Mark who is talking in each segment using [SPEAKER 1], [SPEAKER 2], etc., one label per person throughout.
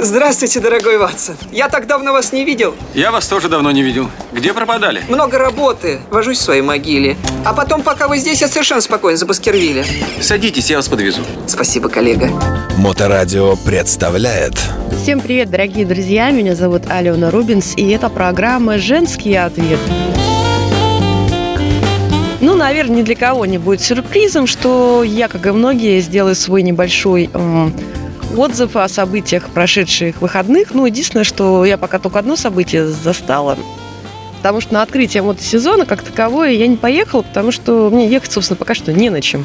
[SPEAKER 1] Здравствуйте, дорогой Ватсон. Я так давно вас не видел.
[SPEAKER 2] Я вас тоже давно не видел. Где пропадали?
[SPEAKER 1] Много работы. Вожусь в своей могиле. А потом, пока вы здесь, я совершенно спокойно за Баскервилля.
[SPEAKER 2] Садитесь, я вас подвезу.
[SPEAKER 1] Спасибо, коллега.
[SPEAKER 3] Моторадио представляет
[SPEAKER 4] Всем привет, дорогие друзья! Меня зовут Алена Рубинс, и это программа «Женский ответ». Ну, наверное, ни для кого не будет сюрпризом, что я, как и многие, сделаю свой небольшой м, отзыв о событиях прошедших выходных. Ну, единственное, что я пока только одно событие застала. Потому что на открытие мотосезона, как таковое, я не поехала, потому что мне ехать, собственно, пока что не на чем.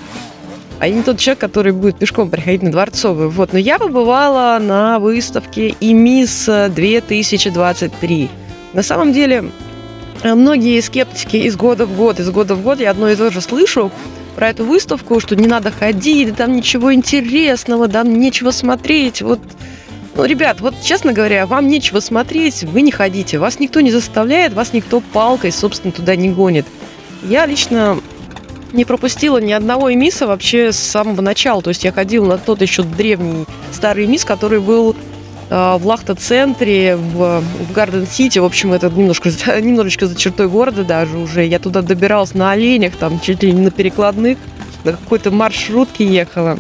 [SPEAKER 4] А я не тот человек, который будет пешком приходить на Дворцовую. Вот. Но я побывала на выставке ИМИС 2023. На самом деле, многие скептики из года в год, из года в год, я одно и то же слышу про эту выставку, что не надо ходить, там ничего интересного, там нечего смотреть. Вот ну, ребят, вот честно говоря, вам нечего смотреть, вы не ходите. Вас никто не заставляет, вас никто палкой, собственно, туда не гонит. Я лично не пропустила ни одного эмиса вообще с самого начала. То есть я ходила на тот еще древний старый эмис, который был в Лахта-центре, в, в Гарден-Сити. В общем, это немножко, немножечко за чертой города даже уже. Я туда добиралась на оленях, там чуть ли не на перекладных, на какой-то маршрутке ехала.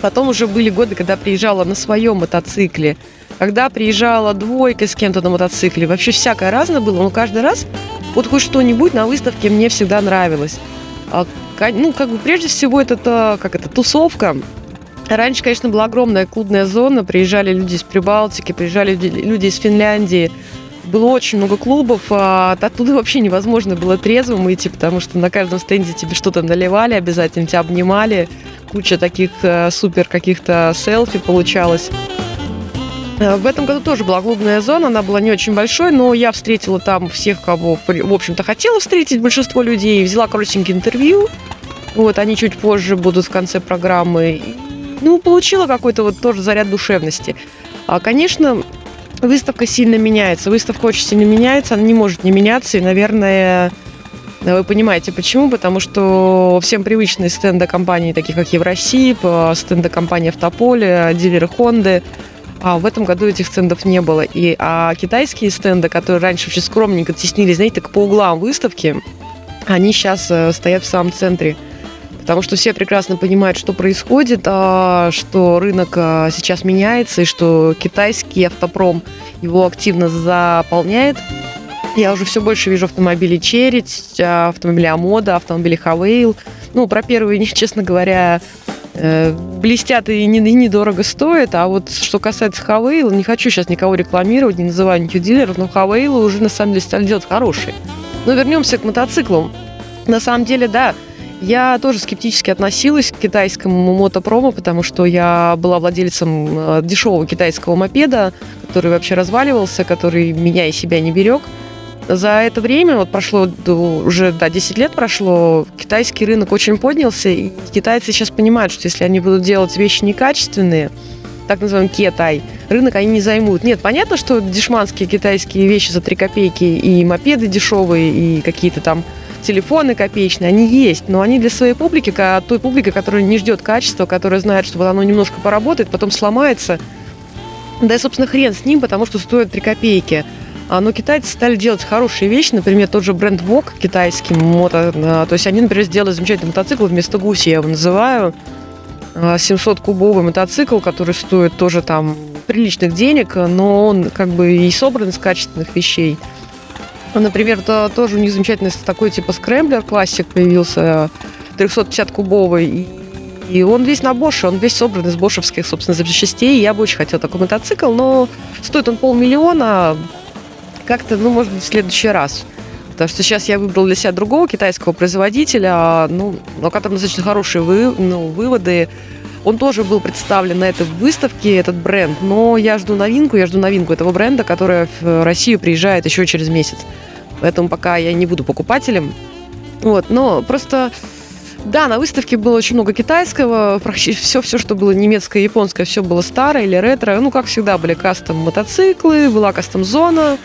[SPEAKER 4] Потом уже были годы, когда приезжала на своем мотоцикле. Когда приезжала двойка с кем-то на мотоцикле. Вообще всякое разное было, но каждый раз вот хоть что-нибудь на выставке мне всегда нравилось. А, ну, как бы прежде всего это как это, тусовка. Раньше, конечно, была огромная клубная зона, приезжали люди из Прибалтики, приезжали люди из Финляндии. Было очень много клубов, а оттуда вообще невозможно было трезвым идти, потому что на каждом стенде тебе что-то наливали, обязательно тебя обнимали. Куча таких э, супер каких-то селфи получалось. Э, в этом году тоже была клубная зона, она была не очень большой, но я встретила там всех, кого, в общем-то, хотела встретить, большинство людей. Взяла коротенькое интервью, вот, они чуть позже будут в конце программы. Ну, получила какой-то вот тоже заряд душевности. А, конечно, выставка сильно меняется. Выставка очень сильно меняется, она не может не меняться. И, наверное, вы понимаете, почему? Потому что всем привычные стенды компаний, таких как Евросип, стенды компании Автополе, дилеры Хонды, а в этом году этих стендов не было. И, а китайские стенды, которые раньше очень скромненько теснились, знаете, так по углам выставки, они сейчас э, стоят в самом центре. Потому что все прекрасно понимают, что происходит, а, что рынок а, сейчас меняется, и что китайский автопром его активно заполняет. Я уже все больше вижу автомобили Черри, автомобили Амода, автомобили Хавейл. Ну, про первые, честно говоря, Э, блестят и, не, и недорого стоят. А вот что касается Хавейла, не хочу сейчас никого рекламировать, не называю никаких дилеров, но Хавейла уже на самом деле стали делать хорошие. Но вернемся к мотоциклам. На самом деле, да, я тоже скептически относилась к китайскому мотопрому, потому что я была владельцем э, дешевого китайского мопеда, который вообще разваливался, который меня и себя не берег. За это время, вот прошло уже, да, 10 лет прошло, китайский рынок очень поднялся, и китайцы сейчас понимают, что если они будут делать вещи некачественные, так называемый кетай, рынок они не займут. Нет, понятно, что дешманские китайские вещи за 3 копейки и мопеды дешевые, и какие-то там телефоны копеечные, они есть, но они для своей публики, той публики, которая не ждет качества, которая знает, что вот оно немножко поработает, потом сломается. Да и, собственно, хрен с ним, потому что стоит 3 копейки. А, но китайцы стали делать хорошие вещи, например, тот же бренд Вок китайский, мото, а, то есть они, например, сделали замечательный мотоцикл вместо гуси, я его называю, 700-кубовый а, мотоцикл, который стоит тоже там приличных денег, но он как бы и собран из качественных вещей. Например, то, тоже у них замечательный такой типа скрэмблер классик появился, 350-кубовый, и он весь на Боше, он весь собран из бошевских, собственно, запчастей. Я бы очень хотела такой мотоцикл, но стоит он полмиллиона, как-то, ну, может быть, в следующий раз. Потому что сейчас я выбрал для себя другого китайского производителя, ну, у которого достаточно хорошие вы, ну, выводы. Он тоже был представлен на этой выставке, этот бренд, но я жду новинку, я жду новинку этого бренда, которая в Россию приезжает еще через месяц. Поэтому пока я не буду покупателем. Вот, но просто да, на выставке было очень много китайского, все, все, что было немецкое, японское, все было старое или ретро. Ну, как всегда, были кастом-мотоциклы, была кастом-зона,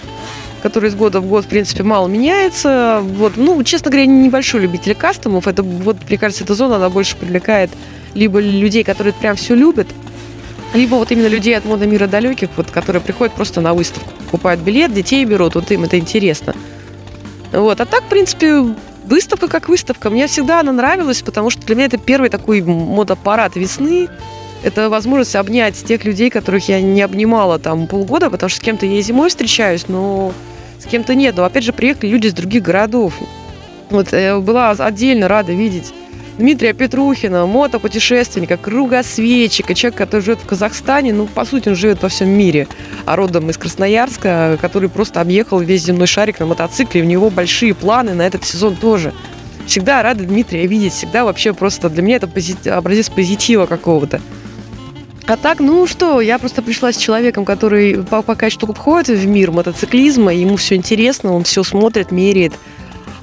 [SPEAKER 4] которая из года в год, в принципе, мало меняется. Вот, ну, честно говоря, небольшой любитель кастомов. Это, вот, мне кажется, эта зона, она больше привлекает либо людей, которые прям все любят, Либо вот именно людей от моды мира далеких, вот, которые приходят просто на выставку, покупают билет, детей берут, вот им это интересно. Вот. А так, в принципе, выставка как выставка. Мне всегда она нравилась, потому что для меня это первый такой модапарад весны. Это возможность обнять тех людей, которых я не обнимала там полгода, потому что с кем-то я и зимой встречаюсь, но с кем-то нет. Но опять же приехали люди из других городов. Вот я была отдельно рада видеть Дмитрия Петрухина, мотопутешественника, кругосветчика, человек, который живет в Казахстане, ну, по сути, он живет во всем мире, а родом из Красноярска, который просто объехал весь земной шарик на мотоцикле, и у него большие планы на этот сезон тоже. Всегда рада Дмитрия видеть, всегда вообще просто для меня это пози- образец позитива какого-то. А так, ну что, я просто пришла с человеком, который по, по качеству входит в мир мотоциклизма, ему все интересно, он все смотрит, меряет,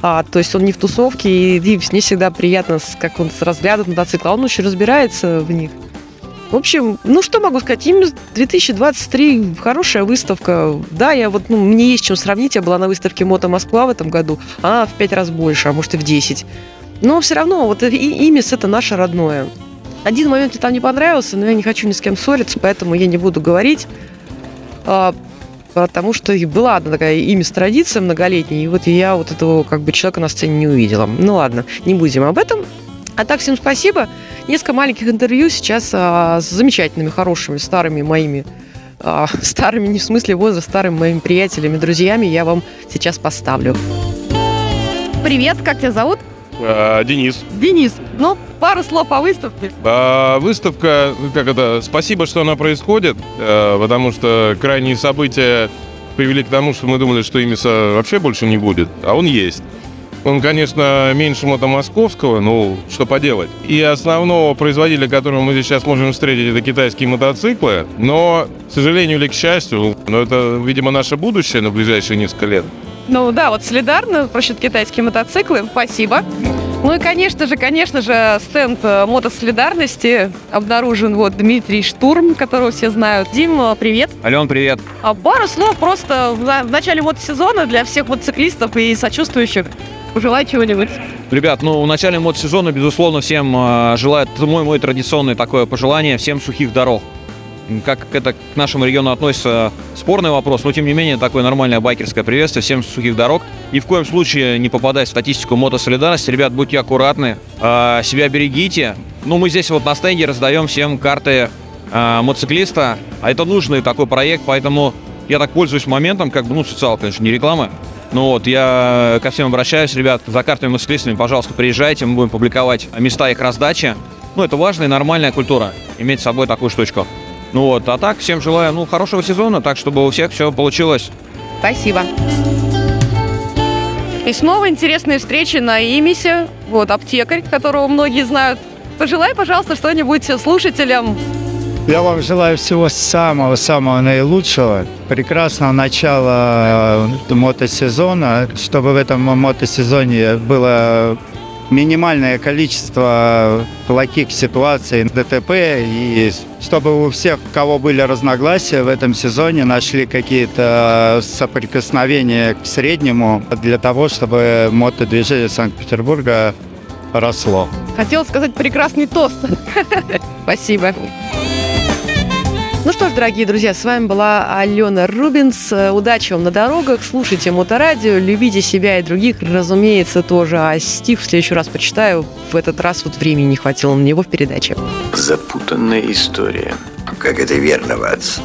[SPEAKER 4] а, то есть он не в тусовке, и, и мне всегда приятно, как он разглядывает мотоцикл, а он очень разбирается в них. В общем, ну что могу сказать, им 2023 хорошая выставка. Да, я вот, ну, мне есть чем сравнить. Я была на выставке Мото Москва в этом году. Она в пять раз больше, а может и в 10. Но все равно, вот и, имис это наше родное. Один момент мне там не понравился, но я не хочу ни с кем ссориться, поэтому я не буду говорить. Потому что была одна такая имис традиция многолетняя, и вот я вот этого как бы человека на сцене не увидела. Ну ладно, не будем об этом. А так, всем спасибо. Несколько маленьких интервью сейчас а, с замечательными, хорошими, старыми моими а, старыми, не в смысле возраста, старыми моими приятелями, друзьями я вам сейчас поставлю. Привет, как тебя зовут?
[SPEAKER 5] А, Денис.
[SPEAKER 4] Денис. Ну, пару слов о выставке.
[SPEAKER 5] А, выставка, ну, как это, спасибо, что она происходит, а, потому что крайние события привели к тому, что мы думали, что Имиса вообще больше не будет, а он есть. Он, конечно, меньше мотомосковского, ну, что поделать. И основного производителя, которого мы сейчас можем встретить, это китайские мотоциклы. Но, к сожалению или к счастью, но это, видимо, наше будущее на ближайшие несколько лет.
[SPEAKER 4] Ну да, вот солидарно просят китайские мотоциклы. Спасибо. Ну и, конечно же, конечно же, стенд э, мотосолидарности обнаружен вот Дмитрий Штурм, которого все знают. Дим, э, привет.
[SPEAKER 2] Ален, привет.
[SPEAKER 4] А пару слов просто в на- в начале мотосезона для всех мотоциклистов и сочувствующих. Пожелай чего-нибудь.
[SPEAKER 6] Ребят, ну, в начале мотосезона, безусловно, всем э, желаю, это мой, мой традиционное такое пожелание, всем сухих дорог. Как это к нашему региону относится, спорный вопрос, но, тем не менее, такое нормальное байкерское приветствие, всем сухих дорог. Ни в коем случае не попадать в статистику мотосолидарности. Ребят, будьте аккуратны, э, себя берегите. Ну, мы здесь вот на стенде раздаем всем карты э, мотоциклиста, а это нужный такой проект, поэтому я так пользуюсь моментом, как бы, ну, социал, конечно, не реклама, ну вот, я ко всем обращаюсь, ребят, за картами мотоциклистами, пожалуйста, приезжайте, мы будем публиковать места их раздачи. Ну, это важная и нормальная культура, иметь с собой такую штучку. Ну вот, а так, всем желаю, ну, хорошего сезона, так, чтобы у всех все получилось.
[SPEAKER 4] Спасибо. И снова интересные встречи на Имисе. Вот аптекарь, которого многие знают. Пожелай, пожалуйста, что-нибудь слушателям.
[SPEAKER 7] Я вам желаю всего самого-самого наилучшего, прекрасного начала э, мотосезона, чтобы в этом мотосезоне было минимальное количество плохих ситуаций, ДТП, и чтобы у всех, у кого были разногласия в этом сезоне, нашли какие-то соприкосновения к среднему для того, чтобы мотодвижение Санкт-Петербурга росло.
[SPEAKER 4] Хотела сказать прекрасный тост. Спасибо. Ж, дорогие друзья, с вами была Алена Рубинс. Э, Удачи вам на дорогах, слушайте Моторадио, любите себя и других, разумеется, тоже. А стих в следующий раз почитаю. В этот раз вот времени не хватило на него в передаче.
[SPEAKER 8] Запутанная история.
[SPEAKER 3] Как это верно, Ватс?